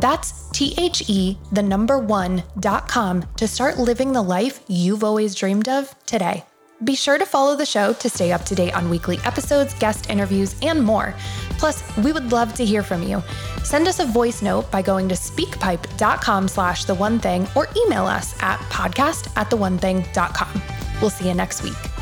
That's T H E, the number one, dot com to start living the life you've always dreamed of today. Be sure to follow the show to stay up to date on weekly episodes, guest interviews, and more. Plus, we would love to hear from you. Send us a voice note by going to speakpipe.com slash the one thing or email us at podcast at the one thing.com. We'll see you next week.